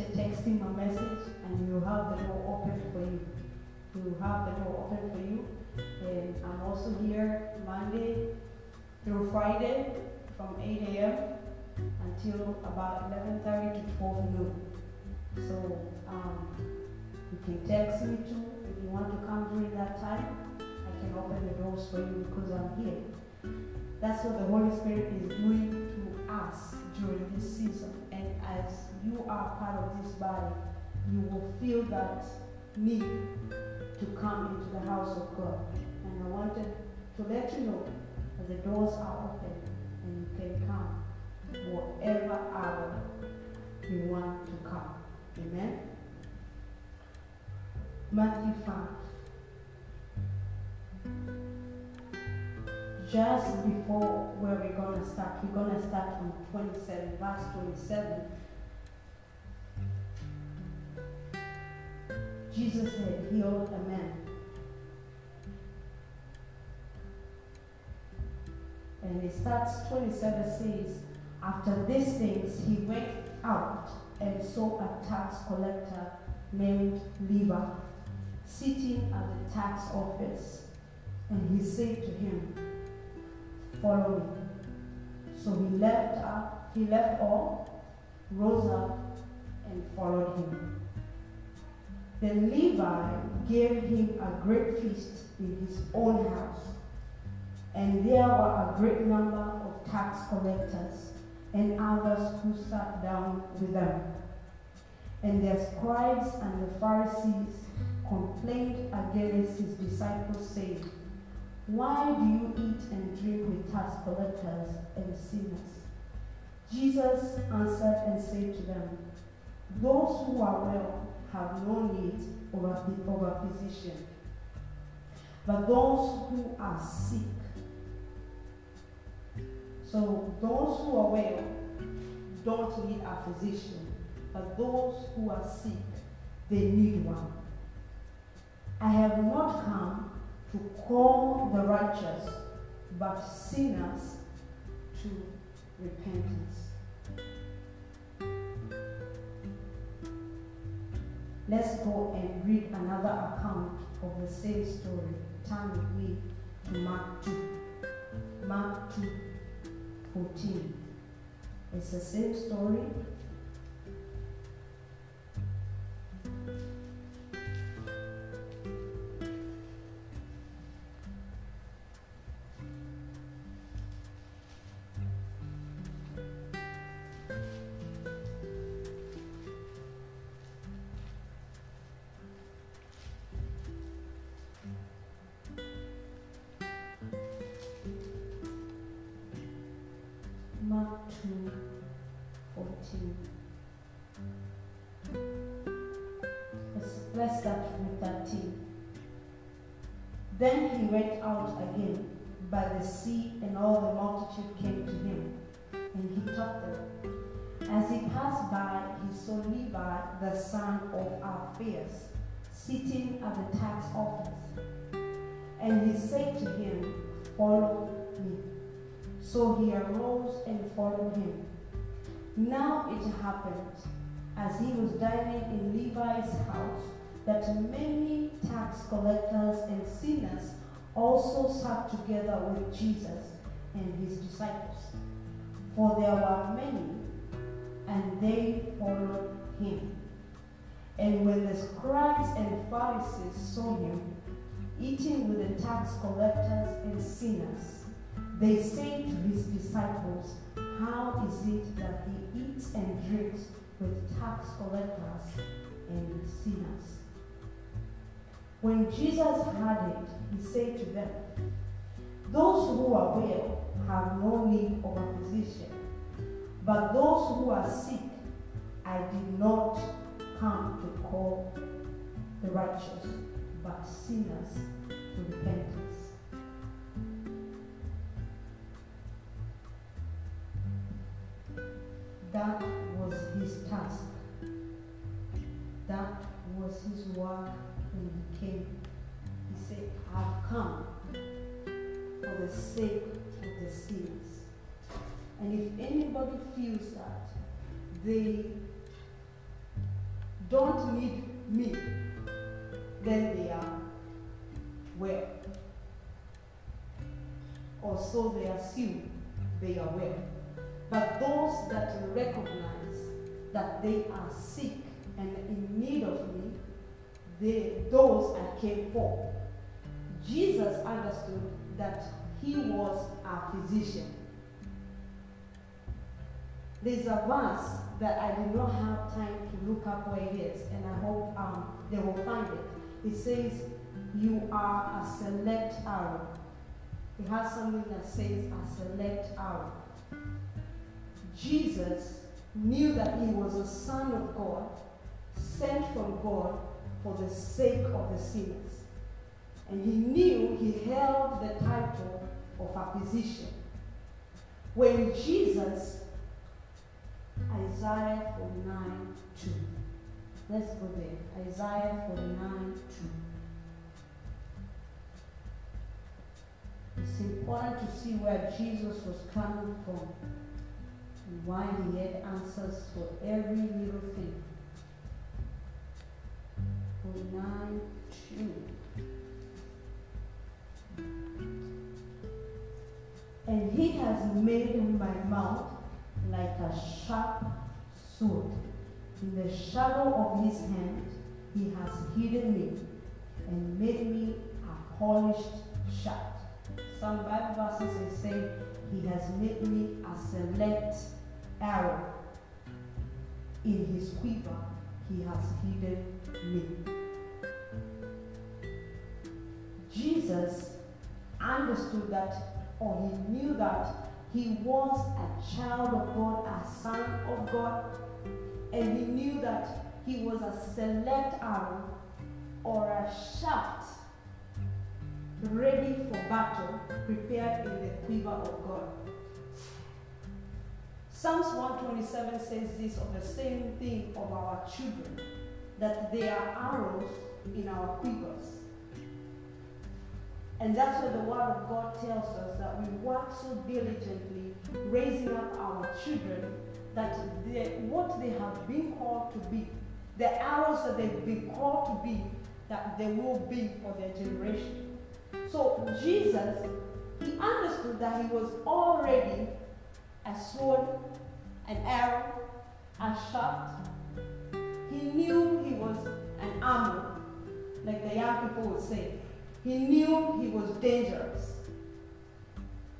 Sitcha text him a message and you'll have the door open for you. You'll have the door open for you. And I'm also here Monday through Friday from 8 a.m. until about 11.30 to 12 noon. So um, you can text me too if you want to come during that time. I can open the doors for you because I'm here. That's what the Holy Spirit is doing to us during this season. And as you are part of this body, you will feel that need to come into the house of God. And I wanted to let you know that the doors are open and you can come whatever hour you want to come. Amen. Matthew 5. Just before where we're going to start, we're going to start on 27, verse 27. Jesus had healed a man. And it starts 27 says, After these things he went out and saw a tax collector named Levi sitting at the tax office. And he said to him, Follow me. So he left up, he left all, rose up, and followed him. Then Levi gave him a great feast in his own house. And there were a great number of tax collectors and others who sat down with them. And the scribes and the Pharisees complained against his disciples, saying, Why do you eat and drink with tax collectors and sinners? Jesus answered and said to them, Those who are well have no need of a, of a physician, but those who are sick. So those who are well don't need a physician, but those who are sick, they need one. I have not come to call the righteous, but sinners to repentance. Let's go and read another account of the same story. Turn with me to Mark 2. Mark 2 14. It's the same story. Mark 2 14. Let's, let's start with 13. Then he went out again by the sea, and all the multitude came to him, and he taught them. As he passed by, he saw Levi, the son of Alphaeus, sitting at the tax office. And he said to him, Follow. So he arose and followed him. Now it happened, as he was dining in Levi's house, that many tax collectors and sinners also sat together with Jesus and his disciples. For there were many, and they followed him. And when the scribes and Pharisees saw him eating with the tax collectors and sinners, they said to his disciples, How is it that he eats and drinks with tax collectors and sinners? When Jesus heard it, he said to them, Those who are well have no need of a physician, but those who are sick, I did not come to call the righteous, but sinners to repentance. That was his task. That was his work when he came. He said, I've come for the sake of the sinners. And if anybody feels that they don't need me, then they are well. Or so they assume they are well. But those that recognize that they are sick and in need of me, they, those I came for. Jesus understood that he was a physician. There's a verse that I did not have time to look up where it is, and I hope um, they will find it. It says, You are a select arrow. It has something that says a select arrow. Jesus knew that he was a son of God, sent from God for the sake of the sinners. And he knew he held the title of a physician. When Jesus, Isaiah 49 2. Let's go there. Isaiah 49 2. It's important to see where Jesus was coming from why he had answers for every little thing. 49 2. And he has made my mouth like a sharp sword. In the shadow of his hand, he has hidden me and made me a polished shaft. Some Bible verses say, He has made me a select arrow. In his quiver, he has hidden me. Jesus understood that, or he knew that he was a child of God, a son of God, and he knew that he was a select arrow or a shaft ready for battle, prepared in the quiver of God. Psalms 127 says this of the same thing of our children, that they are arrows in our quivers. And that's what the Word of God tells us that we work so diligently raising up our children that they, what they have been called to be, the arrows that they've been called to be, that they will be for their generation. So Jesus, he understood that he was already a sword, an arrow, a shot. He knew he was an armor, like the young people would say. He knew he was dangerous.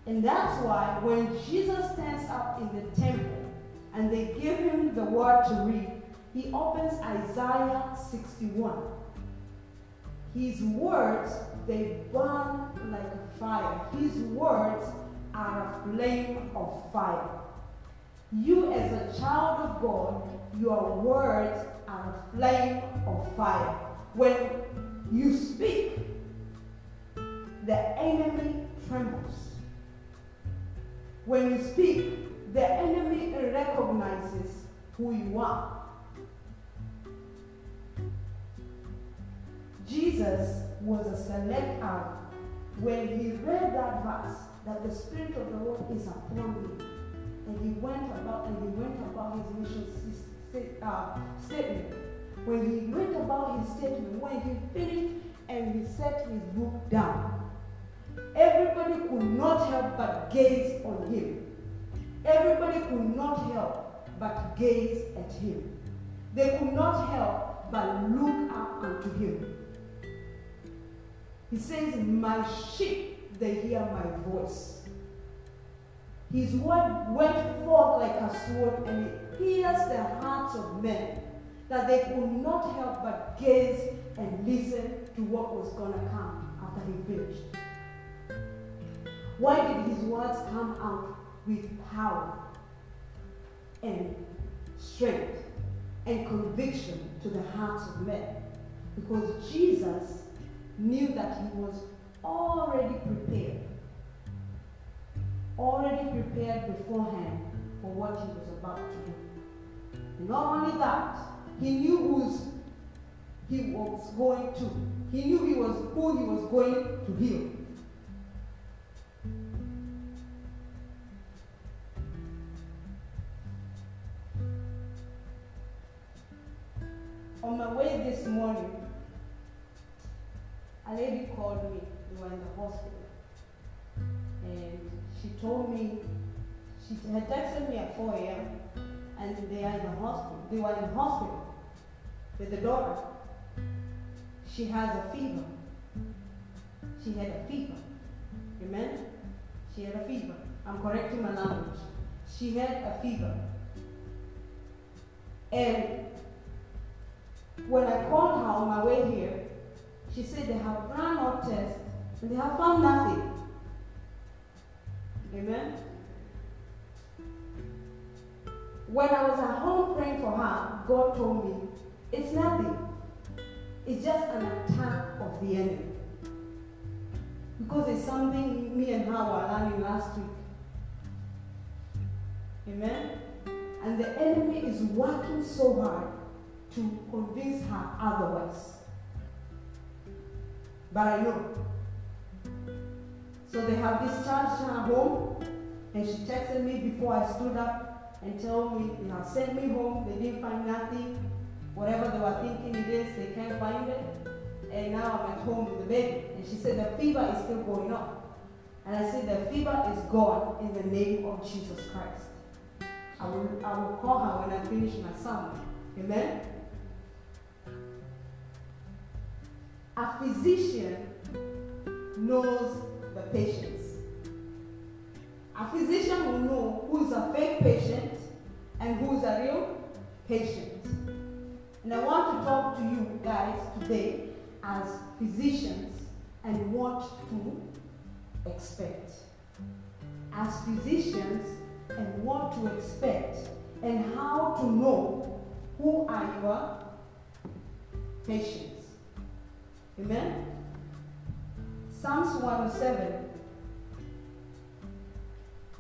And that's why when Jesus stands up in the temple and they give him the word to read, he opens Isaiah 61. His words, they burn like fire. His words are a flame of fire. You, as a child of God, your words are a flame of fire. When you speak, the enemy trembles. When you speak, the enemy recognizes who you are. Jesus was a select arrow. When he read that verse, that the Spirit of the Lord is upon me, and he went about and he went about his mission uh, statement. When he went about his statement, when he finished and he set his book down, everybody could not help but gaze on him. Everybody could not help but gaze at him. They could not help but look up unto him. He says, My sheep, they hear my voice. His word went forth like a sword and it pierced the hearts of men that they could not help but gaze and listen to what was going to come after he finished. Why did his words come out with power and strength and conviction to the hearts of men? Because Jesus knew that he was already prepared, already prepared beforehand for what he was about to do. And not only that, he knew who's he was going to. He knew he was who he was going to heal. On my way this morning, a lady called me. We were in the hospital. And she told me, she had texted me at 4 a.m. and they are in the hospital. They were in the hospital with the daughter. She has a fever. She had a fever. Amen? She had a fever. I'm correcting my language. She had a fever. And when I called her on my way here, she said they have run out tests and they have found nothing. Amen? When I was at home praying for her, God told me, it's nothing. It's just an attack of the enemy. Because it's something me and her were learning last week. Amen? And the enemy is working so hard to convince her otherwise. But I know. So they have discharged her home, and she texted me before I stood up and told me they have sent me home. They didn't find nothing. Whatever they were thinking it is, they can't find it. And now I'm at home with the baby. And she said the fever is still going up. And I said the fever is gone in the name of Jesus Christ. I will, I will call her when I finish my sermon. Amen? A physician knows the patients. A physician will know who is a fake patient and who is a real patient. And I want to talk to you guys today as physicians and what to expect. As physicians and what to expect and how to know who are your patients. Amen? Psalms 107.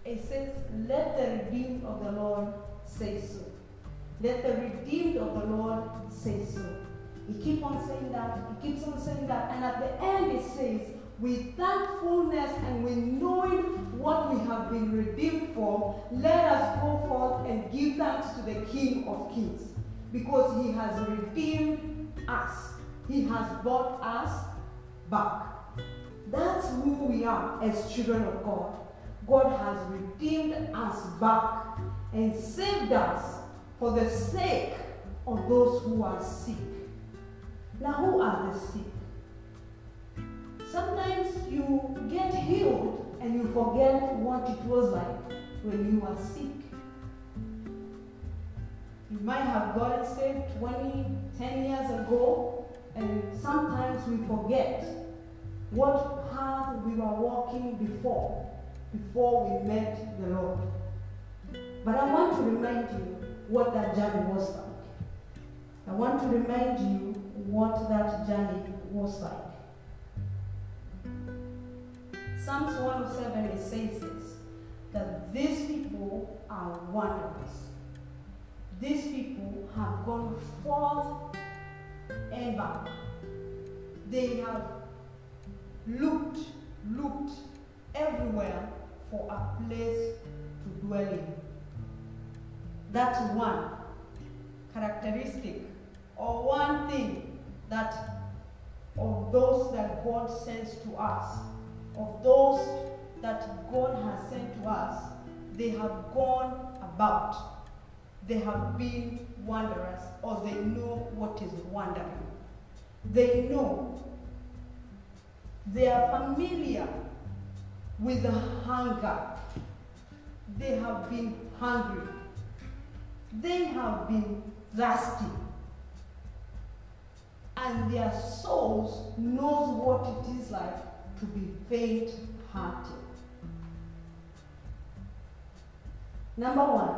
It says, Let the redeemed of the Lord say so. Let the redeemed of the Lord say so. He keeps on saying that, he keeps on saying that, and at the end it says, with thankfulness and with knowing what we have been redeemed for, let us go forth and give thanks to the King of Kings. Because he has redeemed us. He has bought us back. That's who we are as children of God. God has redeemed us back and saved us for the sake of those who are sick. Now, who are the sick? Sometimes you get healed and you forget what it was like when you were sick. You might have gotten saved 20, 10 years ago, and sometimes we forget what path we were walking before, before we met the Lord. But I want to remind you what that journey was like. I want to remind you what that journey was like. Psalms 107 it says this that these people are wonders. These people have gone forth and back. They have looked, looked everywhere for a place to dwell in. That's one characteristic or one thing that of those that God sends to us, of those that God has sent to us, they have gone about. They have been wanderers, or they know what is wandering. They know. They are familiar with the hunger. They have been hungry. They have been thirsty. And their souls knows what it is like to be faint-hearted. Number one,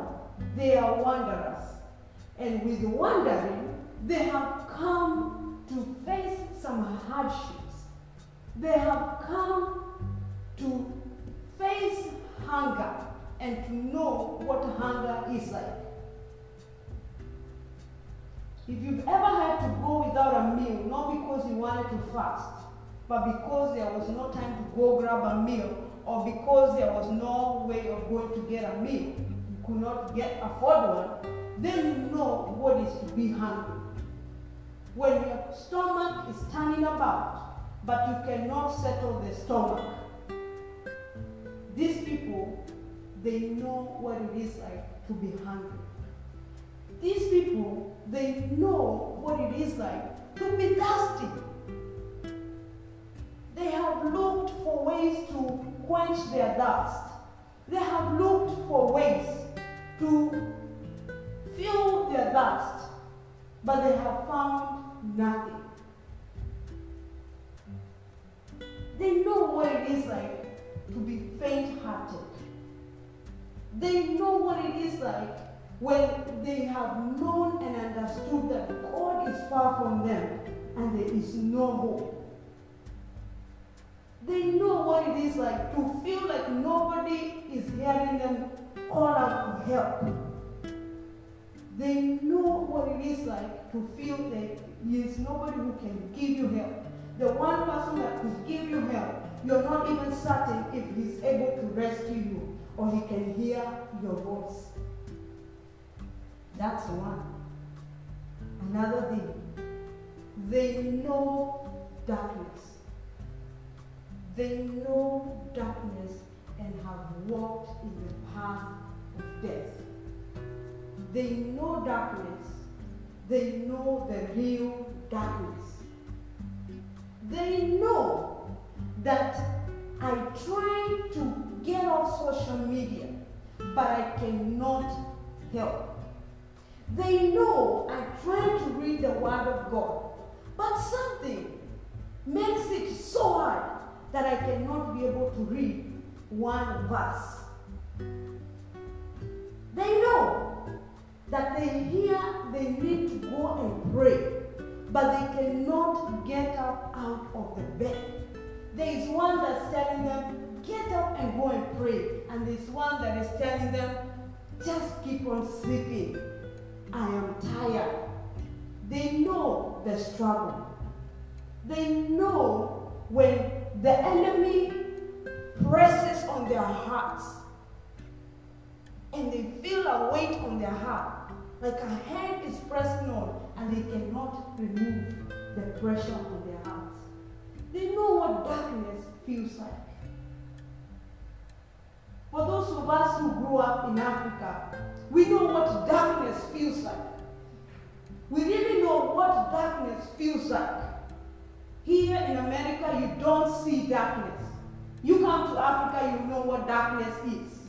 they are wanderers. And with wandering, they have come to face some hardships. They have come to face hunger and to know what hunger is like. If you've ever had to go without a meal, not because you wanted to fast, but because there was no time to go grab a meal, or because there was no way of going to get a meal, you could not get afford one, then you know what is to be hungry. When your stomach is turning about, but you cannot settle the stomach, these people, they know what it is like to be hungry. These people, they know what it is like to be thirsty. They have looked for ways to quench their thirst. They have looked for ways to fill their thirst, but they have found nothing. They know what it is like to be faint hearted. They know what it is like when they have known and understood that God is far from them and there is no hope. They know what it is like to feel like nobody is hearing them call out for help. They know what it is like to feel that there is nobody who can give you help. The one person that could give you help, you're not even certain if he's able to rescue you or he can hear your voice. That's one. Another thing, they know darkness. They know darkness and have walked in the path of death. They know darkness. They know the real darkness. They know that I try to get off social media, but I cannot help. They know I try to read the Word of God, but something makes it so hard that I cannot be able to read one verse. They know that they hear they need to go and pray, but they cannot get up out of the bed. There is one that's telling them, get up and go and pray. And there's one that is telling them, just keep on sleeping. I am tired. They know the struggle. They know when the enemy presses on their hearts and they feel a weight on their heart, like a hand is pressing on, and they cannot remove the pressure on their hearts. They know what darkness feels like. For those of us who grew up in Africa, we know what darkness feels like. We really know what darkness feels like. Here in America, you don't see darkness. You come to Africa, you know what darkness is.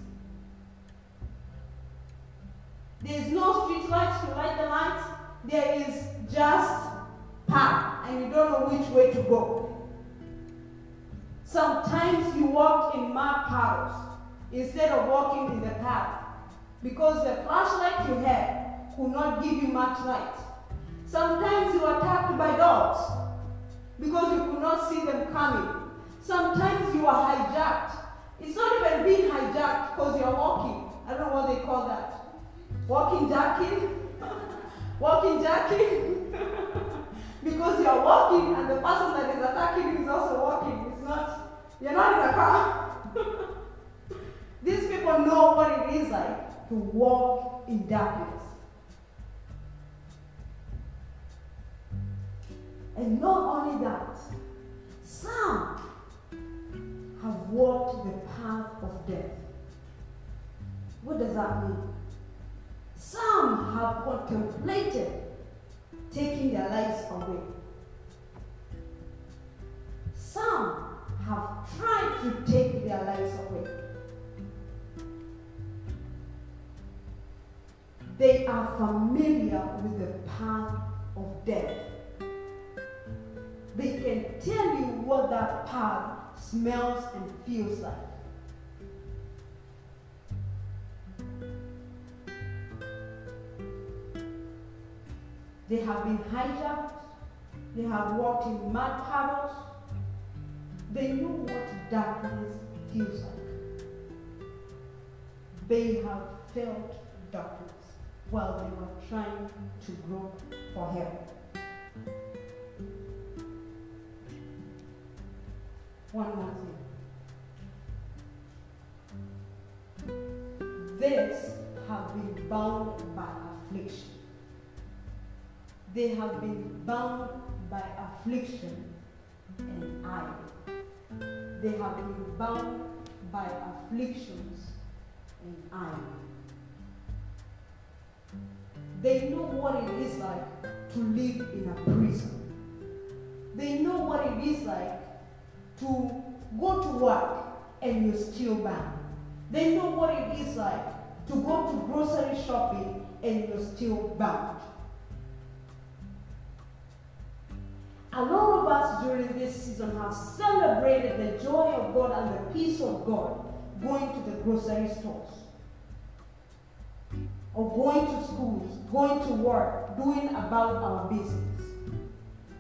There is no street lights to light the lights. There is just path, and you don't know which way to go. Sometimes you walk in mud puddles instead of walking in the path because the flashlight you have could not give you much light. Sometimes you are attacked by dogs because you could not see them coming. Sometimes you are hijacked. It's not even being hijacked because you're walking. I don't know what they call that. Walking jacking? Walking jacking? because you're walking and the person that is attacking is also walking. It's not, you're not in a car. These people know what it is like to walk in darkness. And not only that, some have walked the path of death. What does that mean? Some have contemplated taking their lives away. Some have tried to take their lives away. They are familiar with the path of death. They can tell you what that path smells and feels like. They have been hijacked. They have walked in mud puddles. They know what darkness feels like. They have felt darkness while they were trying to grow for help. One more thing. This have been bound by affliction. They have been bound by affliction and I. They have been bound by afflictions and I. They know what it is like to live in a prison. They know what it is like to go to work and you're still bound. They know what it is like to go to grocery shopping and you're still bound. A lot of us during this season have celebrated the joy of God and the peace of God going to the grocery stores, or going to schools, going to work, doing about our business.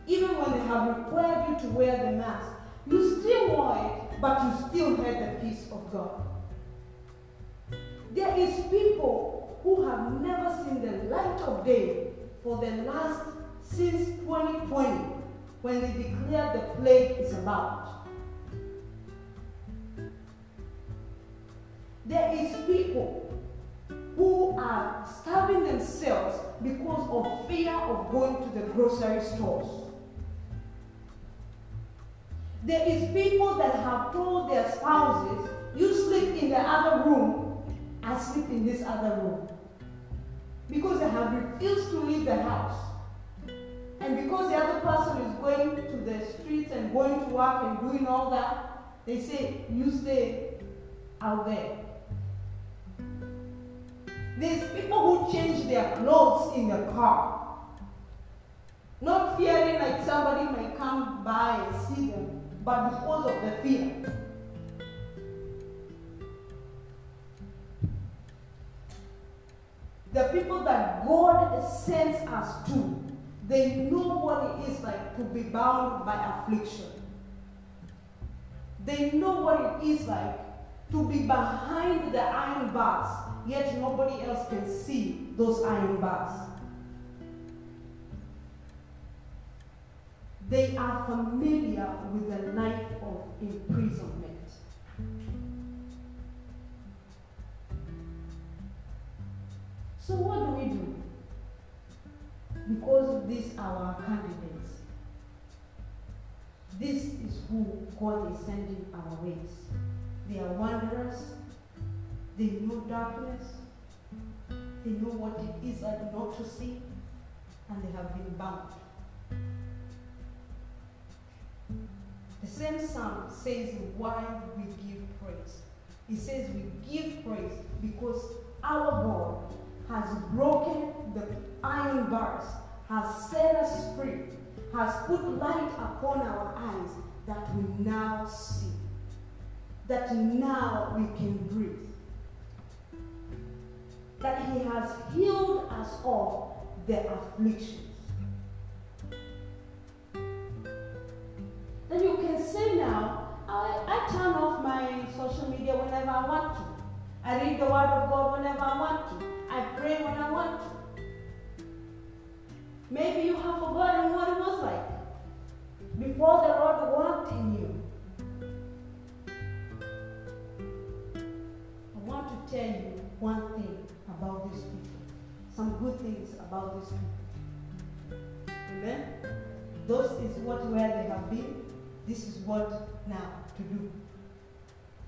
Even when they have required you to wear the mask, you still wore it, but you still had the peace of God. There is people who have never seen the light of day for the last since 2020 when they declare the plague is about. There is people who are starving themselves because of fear of going to the grocery stores. There is people that have told their spouses, you sleep in the other room, I sleep in this other room. Because they have refused to leave the house. And because the other person is going to the streets and going to work and doing all that, they say, you stay out there. There's people who change their clothes in the car, not fearing like somebody might come by and see them, but because of the fear. The people that God sends us to they know what it is like to be bound by affliction. They know what it is like to be behind the iron bars, yet nobody else can see those iron bars. They are familiar with the life of imprisonment. So, what do we do? Because these are our candidates. This is who God is sending our ways. They are wanderers. They know darkness. They know what it is like not to see. And they have been bound. The same psalm says why we give praise. It says we give praise because our God has broken the iron bars, has set us free, has put light upon our eyes that we now see, that now we can breathe, that He has healed us of the afflictions. Then you can say now, I, I turn off my social media whenever I want to. I read the Word of God whenever I want to. I pray when I want to. Maybe you have forgotten what it was like before the Lord worked in you. I want to tell you one thing about these people. Some good things about these people. Amen? Those is what where they have been. This is what now to do.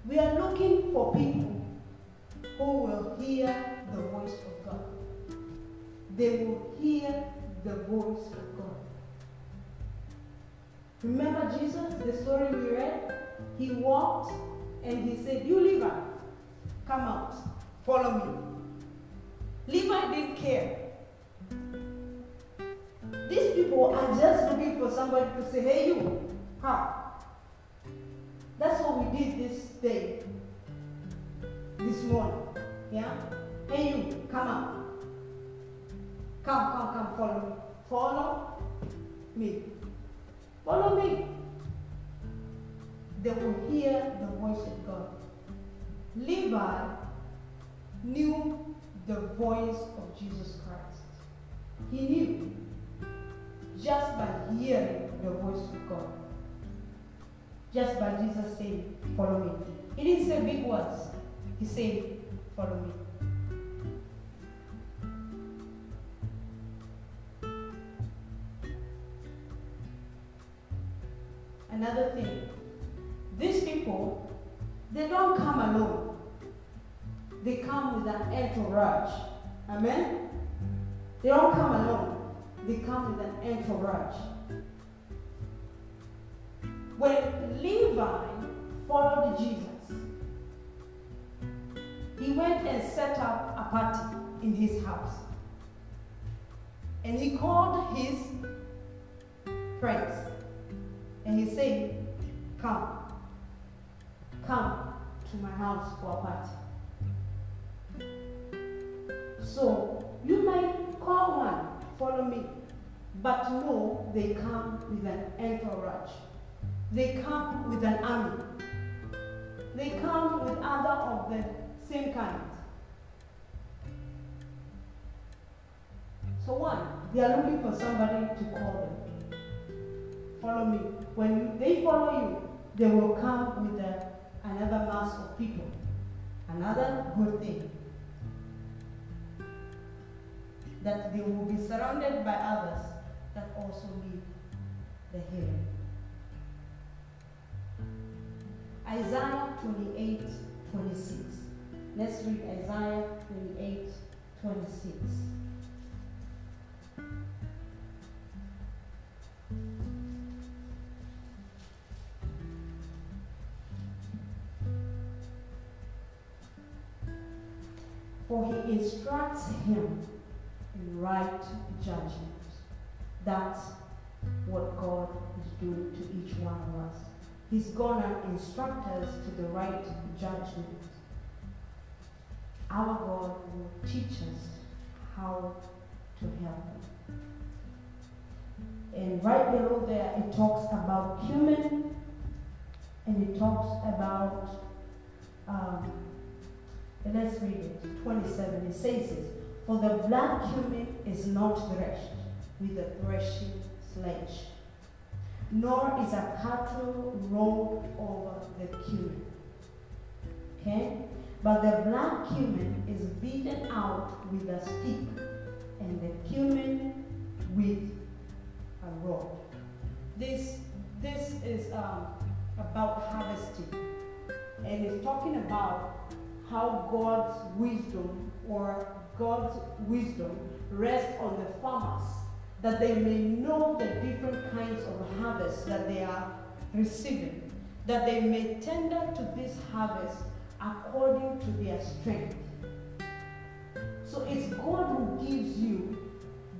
We are looking for people who will hear the voice of God. They will hear the voice of God. Remember Jesus, the story we read? He walked and he said, You Levi, come out, follow me. Levi didn't care. These people are just looking for somebody to say, Hey, you, come. That's what we did this day, this morning. Yeah? Hey, you, come out. Come, come, come, follow. Follow me. Follow me. They will hear the voice of God. Levi knew the voice of Jesus Christ. He knew just by hearing the voice of God. Just by Jesus saying, Follow me. He didn't say big words. He said, Follow me. Another thing, these people, they don't come alone. They come with an entourage. Amen? They don't come alone. They come with an entourage. When Levi followed Jesus, he went and set up a party in his house. And he called his friends. And he said, Come, come to my house for a party. So you might call one, follow me, but no, they come with an entourage. They come with an army. They come with other of the same kind. So one, they are looking for somebody to call them. Follow me. When they follow you, they will come with a, another mass of people. Another good thing. That they will be surrounded by others that also need the healing. Isaiah 28 26. Let's read Isaiah 28 26. For he instructs him in right judgment. That's what God is doing to each one of us. He's going to instruct us to the right judgment. Our God will teach us how to help. And right below there, it talks about cumin and it talks about, um, let's read it, 27. It says this For the black cumin is not threshed with a threshing sledge nor is a cattle rolled over the cumin. Okay? But the black cumin is beaten out with a stick, and the cumin with a rod. This, this is um, about harvesting, and it's talking about how God's wisdom or God's wisdom rests on the farmers that they may know the different kinds of harvest that they are receiving, that they may tender to this harvest according to their strength. So it's God who gives you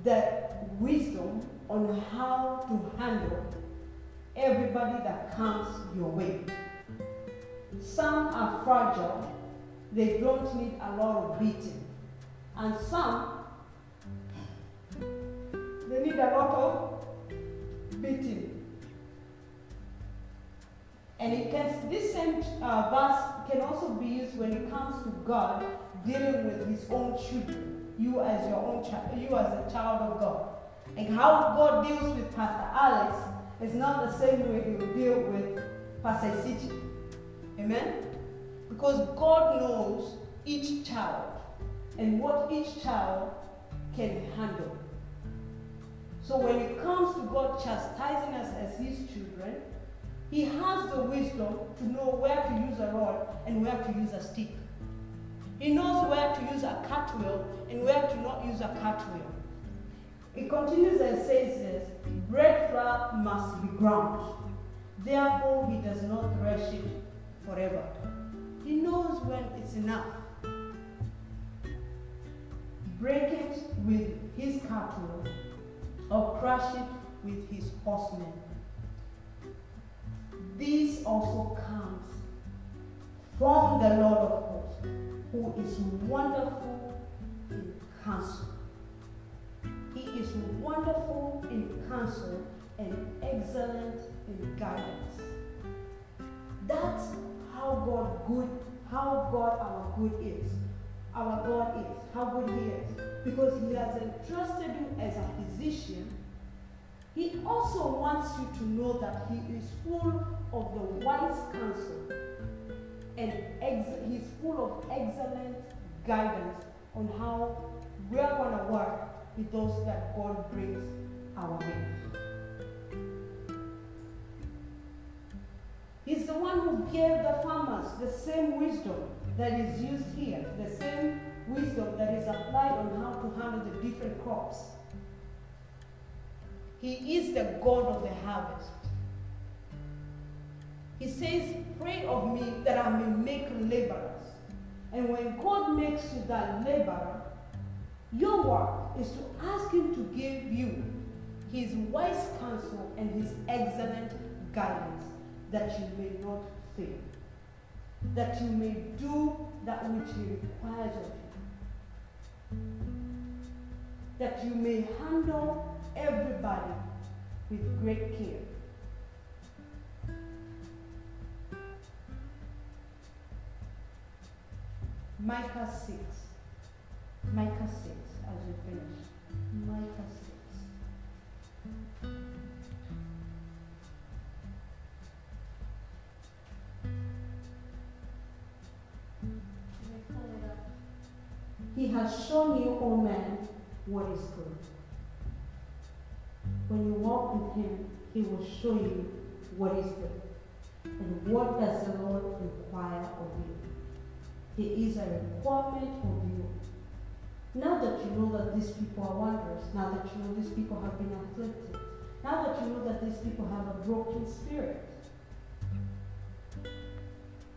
the wisdom on how to handle everybody that comes your way. Some are fragile, they don't need a lot of beating. And some they need a lot of beating. And it can, this same uh, verse can also be used when it comes to God dealing with His own children. You as your own child, you as a child of God. And how God deals with Pastor Alex is not the same way He will deal with Pastor City. Amen? Because God knows each child and what each child can handle. So when it comes to God chastising us as His children, He has the wisdom to know where to use a rod and where to use a stick. He knows where to use a cartwheel and where to not use a cartwheel. It continues and says this bread flour must be ground. Therefore, he does not thresh it forever. He knows when it's enough. Break it with his cartwheel or crush it with his horsemen. This also comes from the Lord of hosts, who is wonderful in counsel. He is wonderful in counsel and excellent in guidance. That's how God good, how God our good is. Our God is, how good He is. Because He has entrusted you as a physician, He also wants you to know that He is full of the wise counsel and He's full of excellent guidance on how we're going to work with those that God brings our way. He's the one who gave the farmers the same wisdom that is used here, the same wisdom that is applied on how to handle the different crops. He is the God of the harvest. He says, Pray of me that I may make laborers. And when God makes you that laborer, your work is to ask Him to give you His wise counsel and His excellent guidance that you may not fail, that you may do that which He requires of you, that you may handle everybody with great care. Micah 6. Micah 6, as we finish. Micah 6. He has shown you, O oh man, what is good. When you walk with him, he will show you what is good. And what does the Lord require of you? There is a requirement of you. Now that you know that these people are wanderers, now that you know these people have been afflicted, now that you know that these people have a broken spirit,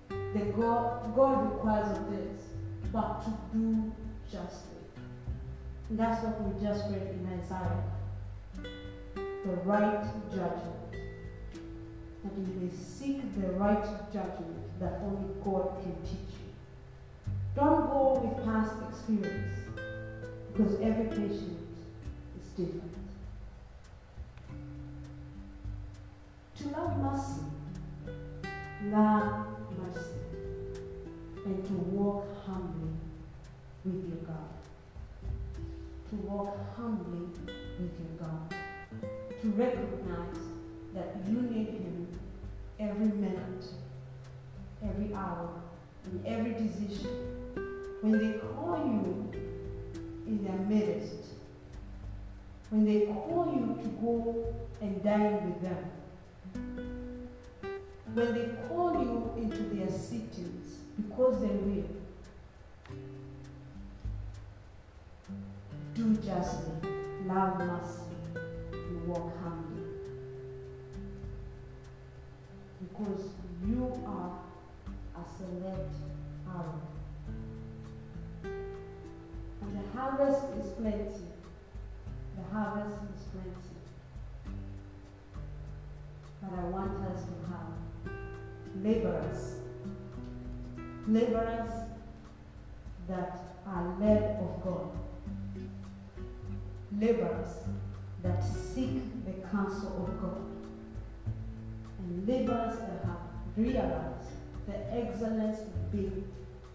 then God, God requires of this, but to do justly. And that's what we just read in Isaiah. The right judgment. That you may seek the right judgment that only God can teach you. Don't go with past experience because every patient is different. To love mercy, love mercy, and to walk humbly with your God. To walk humbly with your God. To recognize that you need Him every minute, every hour, in every decision. When they call you in their midst, when they call you to go and dine with them, when they call you into their sittings because they will, do justly, love mercy, and walk humbly. Because you are a select arrow. The harvest is plenty. The harvest is plenty. But I want us to have laborers. Laborers that are led of God laborers that seek the counsel of God, and laborers that have realized the excellence of being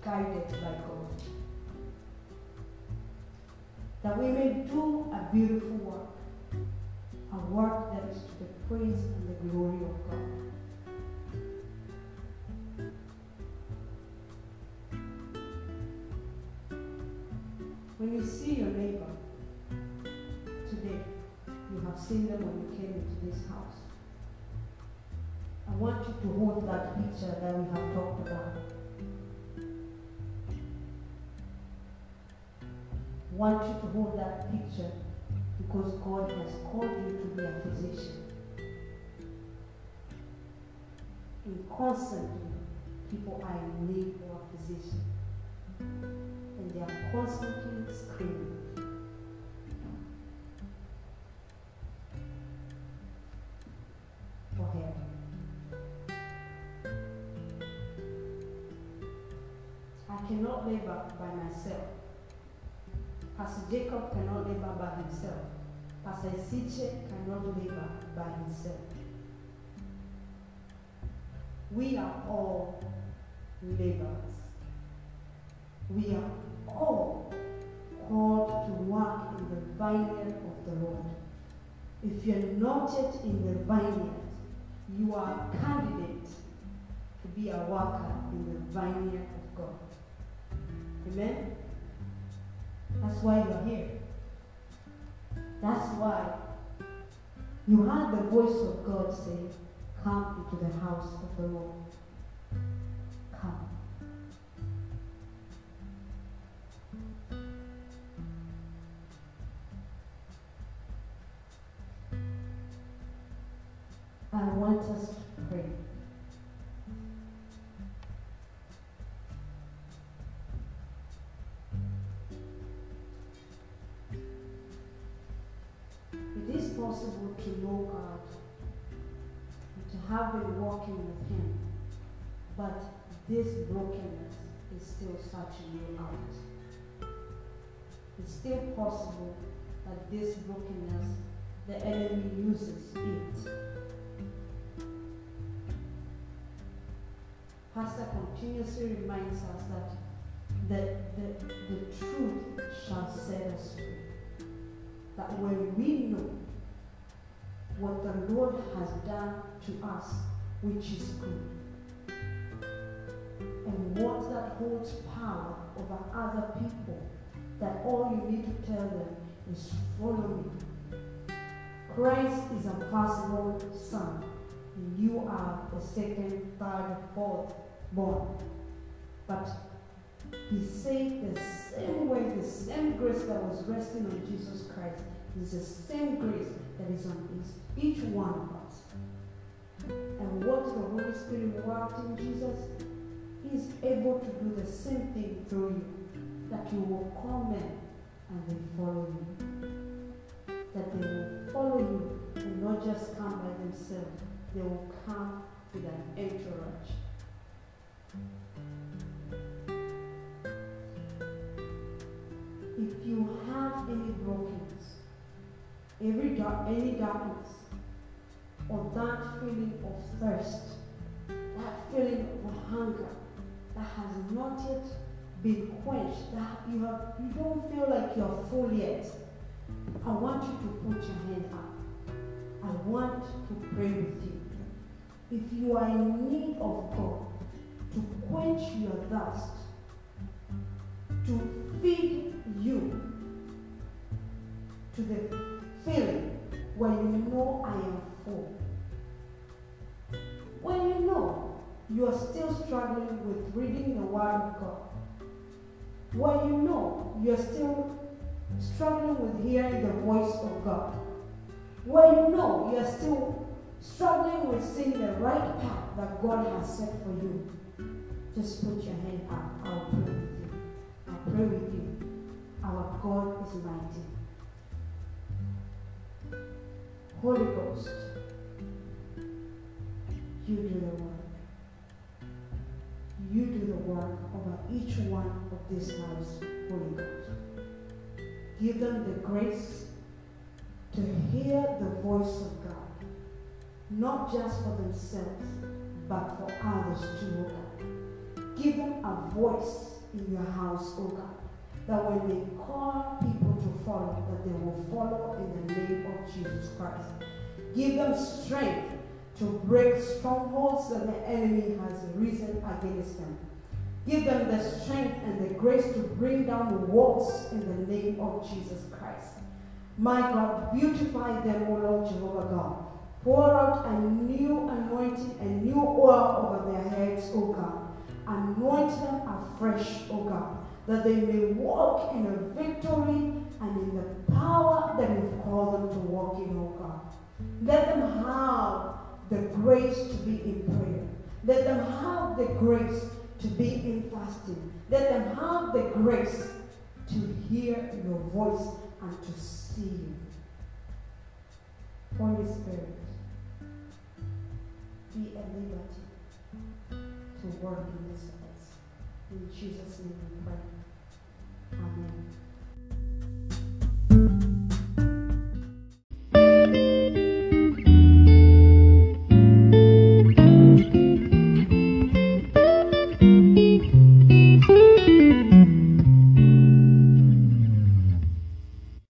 guided by God. That we may do a beautiful work, a work that is to the praise and the glory of God. When you see your neighbor, today. You have seen them when you came into this house. I want you to hold that picture that we have talked about. Want you to hold that picture because God has called you to be a physician. And constantly, people are in need of a physician. And they are constantly screaming. for him. I cannot labor by myself. Pastor Jacob cannot labor by himself. Pastor Siche cannot labor by himself. We are all laborers. We are all called to work in the vineyard of the Lord. If you're not yet in the vineyard, you are a candidate to be a worker in the vineyard of God. Amen? That's why you're here. That's why you heard the voice of God say, Come into the house of the Lord. This brokenness is still searching you out. It's still possible that this brokenness, the enemy uses it. Pastor continuously reminds us that the, the, the truth shall set us free that when we know what the Lord has done to us, which is good, and what that holds power over other people, that all you need to tell them is follow me. Christ is a firstborn son, and you are the second, third, fourth born. But he said the same way, the same grace that was resting on Jesus Christ is the same grace that is on each one of us. And what the Holy Spirit worked in Jesus, He is able to do the same thing through you. That you will come in and they follow you. That they will follow you and not just come by themselves, they will come with an entourage. If you have any brokenness, every dark, any darkness, or that feeling of thirst, that feeling of hunger that has not yet been quenched, that you have you don't feel like you're full yet. I want you to put your hand up. I want to pray with you. If you are in need of God to quench your thirst, to feed you to the feeling when you know I am full. When you know you are still struggling with reading the Word of God. When you know you are still struggling with hearing the voice of God. When you know you are still struggling with seeing the right path that God has set for you, just put your hand up. I'll pray with you. I'll pray with you. Our God is mighty. Holy Ghost, you do the work. You do the work over each one of these lives, Holy Ghost. Give them the grace to hear the voice of God, not just for themselves, but for others too, O God. Give them a voice in your house, O God that when they call people to follow, that they will follow in the name of Jesus Christ. Give them strength to break strongholds that the enemy has risen against them. Give them the strength and the grace to bring down the walls in the name of Jesus Christ. My God, beautify them, O Lord Jehovah God. Pour out a new anointing, a new oil over their heads, O God. Anoint them afresh, O God that they may walk in a victory and in the power that you've called them to walk in, oh God. Let them have the grace to be in prayer. Let them have the grace to be in fasting. Let them have the grace to hear your voice and to see you. Holy Spirit, be a liberty to work in this place. In Jesus' name we pray. Amen.